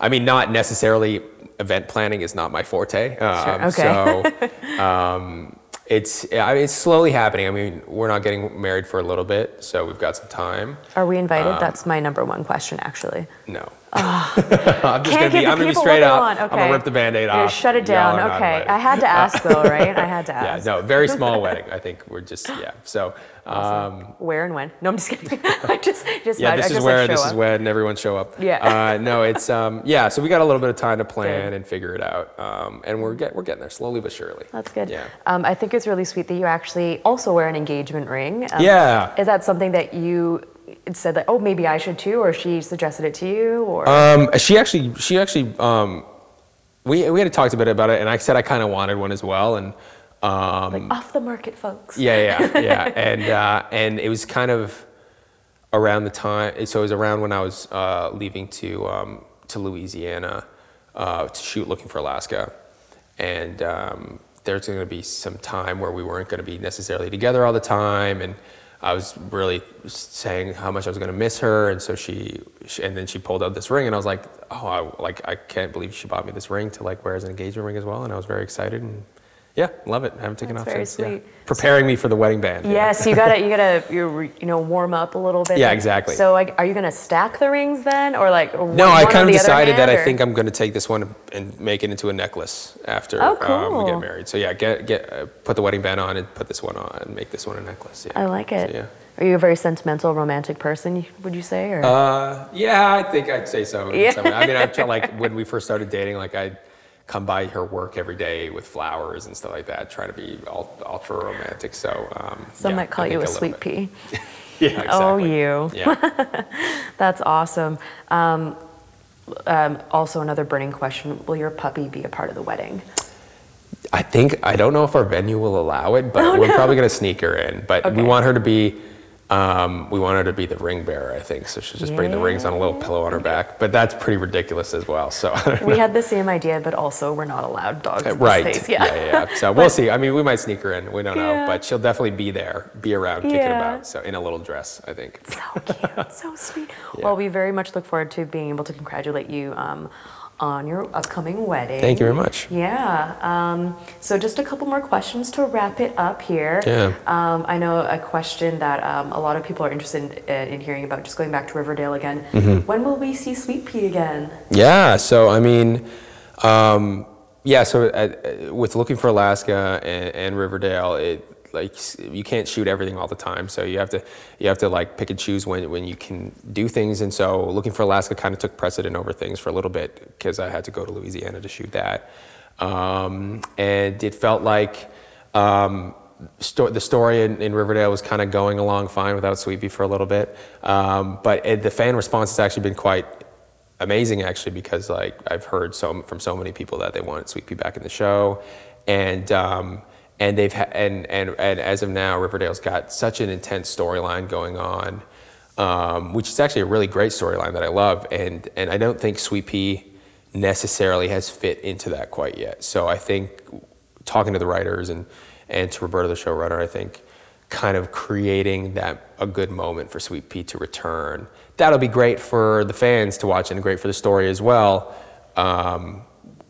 I mean, not necessarily event planning is not my forte. Um, okay. So (laughs) um, it's I mean, it's slowly happening. I mean, we're not getting married for a little bit, so we've got some time. are we invited? Um, That's my number one question actually. No. I'm just Can't gonna be, the I'm gonna be people straight what they up. want. I'm gonna Okay. rip the band-aid off. Shut it Y'all down. not Okay. invited. I had to ask though, (laughs) right? I had to ask. Yeah, ask. no, very small (laughs) wedding. I think we're just yeah. So um, Where and when? No, I'm just kidding. (laughs) I just just yeah, I this just, is like, where show this up. is when everyone show up. Yeah. Uh, no, it's um, yeah. So we got a little bit of time to plan Good. and figure it out, um, and we're get we're getting there slowly but surely. That's good. Yeah. Um, I think it's really sweet that you actually also wear an engagement ring. Um, Yeah. Is that something that you said that, oh, maybe I should too, or she suggested it to you, or? Um, she actually she actually um, we we had talked a bit about it, and I said I kind of wanted one as well, and um, like off the market, folks. Yeah, yeah, yeah. (laughs) and uh, and it was kind of around the time. So it was around when I was uh, leaving to um, to Louisiana uh, to shoot Looking for Alaska, and um, there's going to be some time where we weren't going to be necessarily together all the time, and I was really saying how much I was going to miss her, and so she, she, and then she pulled out this ring, and I was like, oh, I, like I can't believe she bought me this ring to like wear as an engagement ring as well, and I was very excited, and yeah, love it. I haven't taken That's off very since. Yeah. sweet. Preparing me for the wedding band. yeah. Yes, you gotta, (laughs) you gotta, you you know, warm up a little bit. Yeah, exactly. So, like, are you gonna stack the rings then, or like? No, one, I one on kind of the other decided that hand, I or- think I'm going to take this one and make it into a necklace after Oh, um, we cool. get married. So yeah, get get uh, put the wedding band on and put this one on and make this one a necklace. Yeah. I like it. So, yeah. Are you a very sentimental, romantic person? Would you say, or? Uh, yeah, I think I'd say so. in Yeah. some way. I mean, I (laughs) felt like when we first started dating, like I come by her work every day with flowers and stuff like that, trying to be ultra romantic. So, um, Some yeah, might call you a little sweet pea. (laughs) Yeah, exactly. Oh, you. Yeah. (laughs) That's awesome. Um, um, also, another burning question: Will your puppy be a part of the wedding? I think I don't know if our venue will allow it, but Oh, we're no. probably gonna sneak her in. But Okay. we want her to be, um, we want her to be the ring bearer. I think so. She'll just bring the rings on a little pillow on her back. But that's pretty ridiculous as well. So We had the same idea, but also we're not allowed dogs. in this right, space. yeah, yeah, yeah. So we'll (laughs) see. I mean, we might sneak her in. We don't know, but she'll definitely be there, be around, kicking Yeah. about. So in a little dress, I think. So cute, so sweet. (laughs) Yeah. Well, we very much look forward to being able to congratulate you um, on your upcoming wedding. Thank you very much. Yeah. Um, so just a couple more questions to wrap it up here. Yeah. Um, I know a question that um, a lot of people are interested in, in hearing about. Just going back to Riverdale again. Mm-hmm. When will we see Sweet Pea again? Yeah. So I mean, um, yeah. So uh, with looking for Alaska and, and Riverdale, it like you can't shoot everything all the time. So you have to you have to like pick and choose when when you can do things. And so looking for Alaska kind of took precedent over things for a little bit because I had to go to Louisiana to shoot that, um, and it felt like. Um, sto- the story in, in Riverdale was kind of going along fine without Sweet Pea for a little bit, um, but it, the fan response has actually been quite amazing actually because like I've heard so from so many people that they want Sweet Pea back in the show, and um, and they've ha- and, and and as of now Riverdale's got such an intense storyline going on, um, which is actually a really great storyline that I love, and and I don't think Sweet Pea necessarily has fit into that quite yet. So I think talking to the writers and and to Roberto the showrunner, I think kind of creating that a good moment for Sweet Pea to return. That'll be great for the fans to watch and great for the story as well. Um,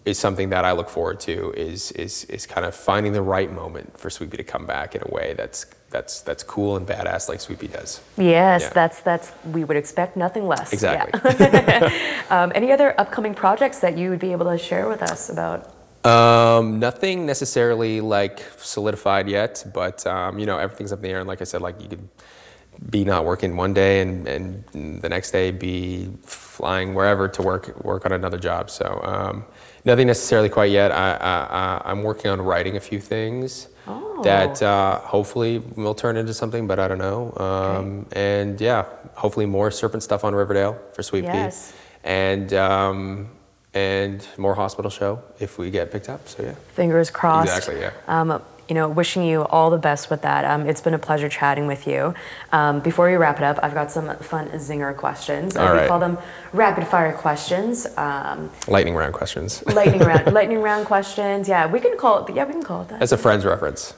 is something that I look forward to. Is is is kind of finding the right moment for Sweet Pea to come back in a way that's that's that's cool and badass like Sweet Pea does. Yes, Yeah. that's that's we would expect nothing less. Exactly. Yeah. (laughs) um, any other upcoming projects that you would be able to share with us about? Um, nothing necessarily like solidified yet, but um, you know everything's up in the air. And like I said, like you could be not working one day and, and the next day be flying wherever to work work on another job. So um, nothing necessarily quite yet. I, I, I, I'm working on writing a few things that Oh. uh, hopefully will turn into something, but I don't know. Um, And yeah, hopefully more Serpent stuff on Riverdale for Sweet Yes. Pea, and um, and more hospital show if we get picked up. So yeah. Fingers crossed. Exactly, yeah. Um, you know, wishing you all the best with that. Um, it's been a pleasure chatting with you. Um, before we wrap it up, I've got some fun zinger questions. Uh, All we call them rapid fire questions. Um, Lightning round questions. (laughs) lightning round, lightning round questions. Yeah, we can call it. Yeah, we can call it that. That's a Friends reference.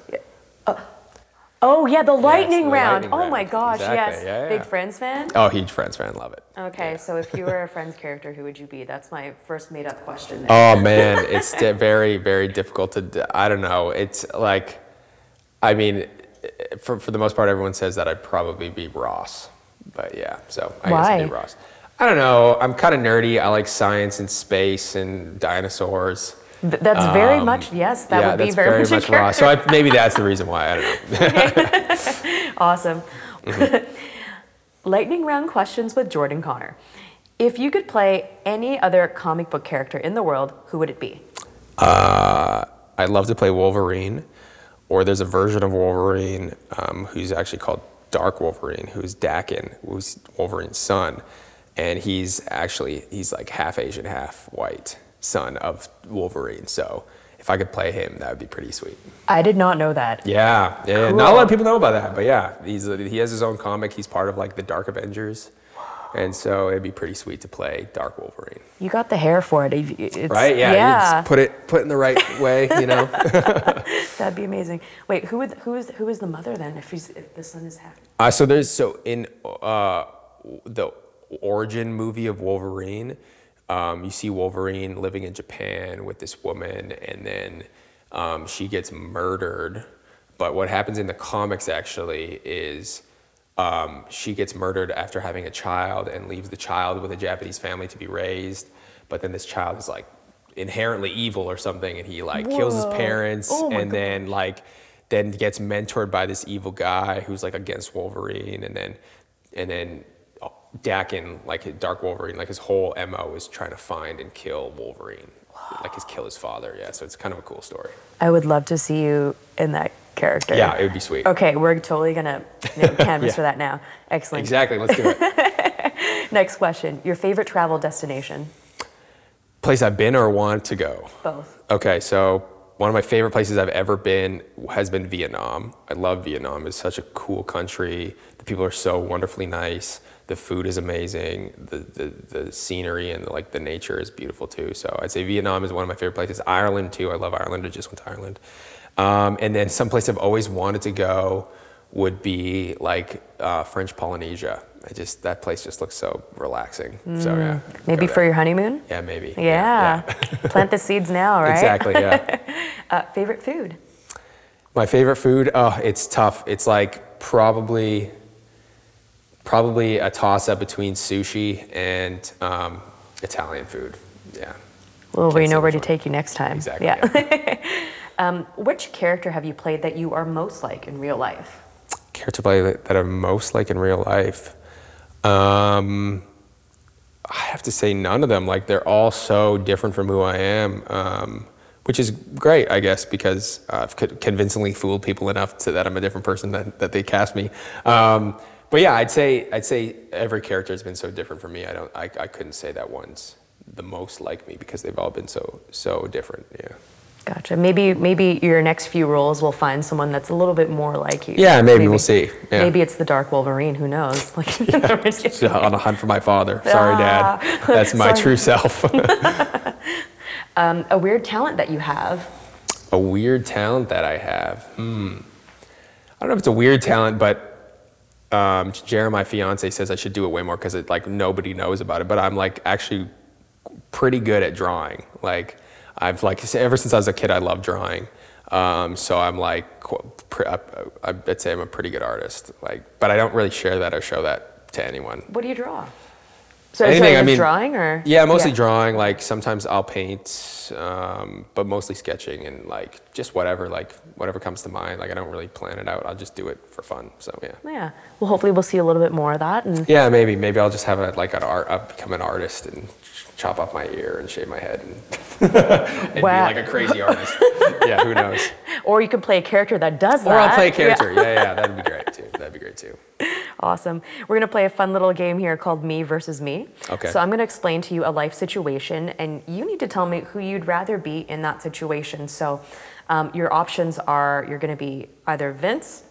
Oh yeah, the lightning the round. lightning oh my round. gosh, Exactly, yes. yeah, Big yeah. Friends fan. Oh, huge Friends fan. Love it. Okay, so if you were a Friends character, who would you be? That's my first made up question. There. Oh (laughs) man, it's di- very very difficult to. d- I don't know. It's like, I mean, for for the most part, everyone says that I'd probably be Ross, but yeah. So I guess I'd be? Ross. I don't know. I'm kind of nerdy. I like science and space and dinosaurs. Th- that's very Um, much yes. That yeah, would be that's very, much, Ross. So I, maybe that's the reason why. I don't know. (laughs) Awesome. Mm-hmm. Lightning round questions with Jordan Connor. If you could play any other comic book character in the world, who would it be? Uh, I'd love to play Wolverine, or there's a version of Wolverine um, who's actually called Dark Wolverine, who's Daken, who's Wolverine's son, and he's actually he's like half Asian, half white, son of Wolverine. So if I could play him, that would be pretty sweet. I did not know that. Yeah, yeah. yeah. Not a lot of people know about that, but yeah, he's he has his own comic. He's part of like the Dark Avengers, and so it'd be pretty sweet to play Dark Wolverine. You got the hair for it. It- it's- Right? Yeah. you Yeah. just put it put it in the right way, you know. (laughs) (laughs) That'd be amazing. Wait, who would who is who is the mother then? If he's if the son is half. Uh, so there's so in uh, the origin movie of Wolverine, um, you see Wolverine living in Japan with this woman, and then um, she gets murdered. But what happens in the comics actually is um, she gets murdered after having a child and leaves the child with a Japanese family to be raised. But then this child is like inherently evil or something, and he like kills his parents, Oh and then like then gets mentored by this evil guy who's like against Wolverine, and then and then Daken, like Dark Wolverine, like his whole mo is trying to find and kill Wolverine. like his kill his father. Yeah, so it's kind of a cool story. I would love to see you in that character. Yeah, it would be sweet. Okay, we're totally gonna you (laughs) know, canvas Yeah. for that now. Excellent. Exactly. Let's do it. (laughs) Next question: Your favorite travel destination? Place I've been or want to go. Both. Okay, so one of my favorite places I've ever been has been Vietnam. I love Vietnam. It's such a cool country. The people are so wonderfully nice. The food is amazing. The, the, the scenery and like the nature is beautiful too. So I'd say Vietnam is one of my favorite places. Ireland too. I love Ireland. I just went to Ireland. Um, and then some place I've always wanted to go would be like uh, French Polynesia. I just that place just looks so relaxing. So yeah. Maybe for your honeymoon? yeah maybe Yeah. (laughs) (laughs) Plant the seeds now, right? exactly yeah. (laughs) Uh, favorite food? My favorite food? Oh, it's tough. It's like probably probably a toss up between sushi and um, Italian food. Yeah. Well, we know where to take you next time. Exactly. Yeah. (laughs) um, which character have you played that you are most like in real life? Character play that that I'm most like in real life. Um, I have to say none of them. Like they're all so different from who I am, um, which is great, I guess, because I've convincingly fooled people enough to that I'm a different person that, that they cast me. Um, but yeah, I'd say I'd say every character has been so different for me. I don't I, I couldn't say that one's the most like me because they've all been so so different. Yeah. Gotcha. Maybe maybe your next few roles will find someone that's a little bit more like you. Yeah, maybe, we'll see. Yeah. Maybe it's the Dark Wolverine. Who knows? (laughs) Like, (laughs) on a hunt for my father. Sorry, Ah, Dad. That's my (laughs) true self. um, a weird talent that you have. A weird talent that I have. Hmm. I don't know if it's a weird talent, but um, Jeremy, my fiance, says I should do it way more because it like nobody knows about it. But I'm like actually pretty good at drawing. Like I've like ever since I was a kid, I love drawing. Um, so I'm like, I'd say I'm a pretty good artist. Like, but I don't really share that or show that to anyone. What do you draw? So, Anything, sorry, I mean- drawing or? Yeah, mostly drawing. Like sometimes I'll paint, um, but mostly sketching and like just whatever, like whatever comes to mind. Like I don't really plan it out. I'll just do it for fun. So yeah. Yeah. Well, hopefully we'll see a little bit more of that. And Yeah, maybe maybe I'll just have a like an art. I'll become an artist and chop off my ear and shave my head and, (laughs) and Wow. be like a crazy artist. yeah, who knows? (laughs) or you can play a character that does Or that. Or I'll play a Yeah. character. Yeah, yeah, that'd be great too. That'd be great too. (laughs) Awesome. We're going to play a fun little game here called Me versus Me. Okay. So I'm going to explain to you a life situation, and you need to tell me who you'd rather be in that situation. So um, your options are you're going to be either Vince,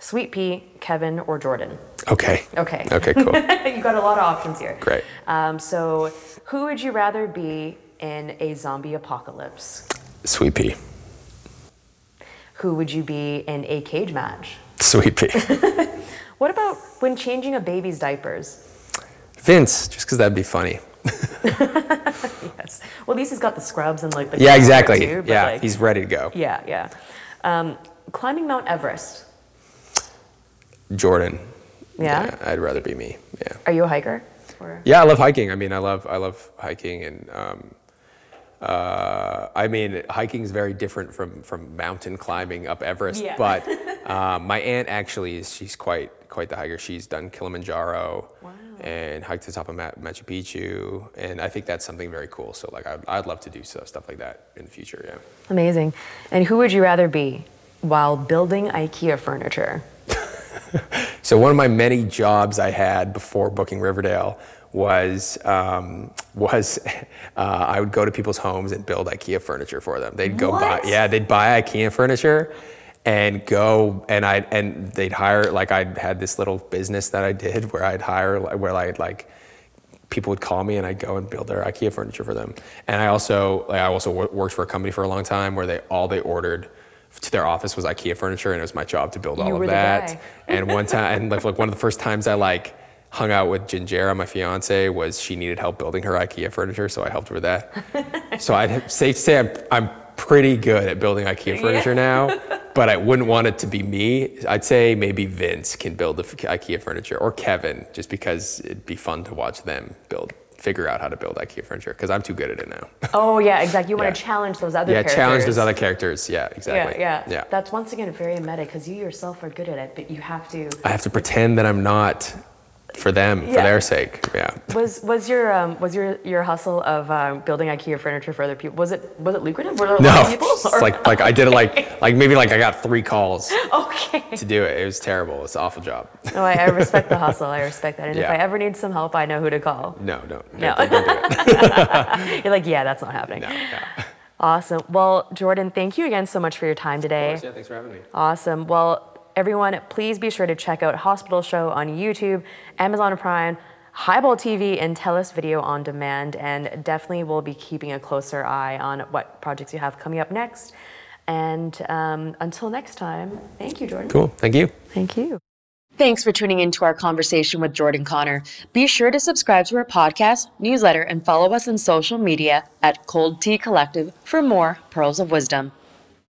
Sweet Pea, Kevin, or Jordan. Okay. Okay. Okay. Cool. (laughs) you got a lot of options here. Great. Um, so who would you rather be in a zombie apocalypse? Sweet pea. Who would you be in a cage match? Sweet pea. (laughs) What about when changing a baby's diapers? Vince, just because that'd be funny. (laughs) Yes. Well, at least he's got the scrubs and like the Yeah, exactly. too, yeah, like- he's ready to go. yeah, yeah. Um, climbing Mount Everest. Jordan. Yeah? I'd rather be me. Yeah. Are you a hiker? Or Yeah, I love hiking. I mean, I love I love hiking, and um, uh, I mean, hiking is very different from from mountain climbing up Everest. Yeah. But um, (laughs) my aunt actually is she's quite quite the hiker. She's done Kilimanjaro Wow. and hiked to the top of Ma- Machu Picchu, and I think that's something very cool. So like, I'd, I'd love to do so, stuff like that in the future. Yeah. amazing. And who would you rather be while building IKEA furniture? (laughs) So one of my many jobs I had before booking Riverdale was um, was (laughs) uh, I would go to people's homes and build IKEA furniture for them. They'd go buy yeah they'd buy IKEA furniture and go and I and they'd hire like I had this little business that I did where I'd hire where I'd like people would call me and I'd go and build their IKEA furniture for them. And I also like, I also worked for a company for a long time where they all they ordered to their office was IKEA furniture and it was my job to build all You of were the that. (laughs) and one time and like, like one of the first times I like hung out with Gingera, my fiance, was she needed help building her IKEA furniture, so I helped her with that. (laughs) so I'd safe to say I'm I'm pretty good at building IKEA furniture now, (laughs) but I wouldn't want it to be me. I'd say maybe Vince can build the IKEA furniture or Kevin, just because it'd be fun to watch them build, figure out how to build IKEA furniture, because I'm too good at it now. (laughs) Oh yeah, exactly. You want to challenge those other characters. yeah, characters. challenge those other characters. Yeah, Yeah, exactly. yeah, yeah. That's once again very meta because you yourself are good at it, but you have to. I have to pretend that I'm not for them, for their sake. Yeah. Was was your um, was your your hustle of um, building IKEA furniture for other people? Was it was it lucrative? Were there a lot No, of people? it's like like I did it like (laughs) like maybe like I got three calls okay. to do it. It was terrible. It's an awful job. No, I, I respect the hustle. I respect that. And if I ever need some help, I know who to call. No, no, No. don't, don't do it. (laughs) You're like, yeah, that's not happening. No, no. Awesome. Well, Jordan, thank you again so much for your time today. Course, Yeah, thanks for having me. Awesome. Well, everyone, please be sure to check out Hospital Show on YouTube, Amazon Prime, Highball TV, and Telus Video on Demand. And definitely we'll be keeping a closer eye on what projects you have coming up next. And um, until next time, thank you, Jordan. Cool. Thank you. Thank you. Thanks for tuning in to our conversation with Jordan Connor. Be sure to subscribe to our podcast, newsletter, and follow us on social media at Cold Tea Collective for more pearls of wisdom.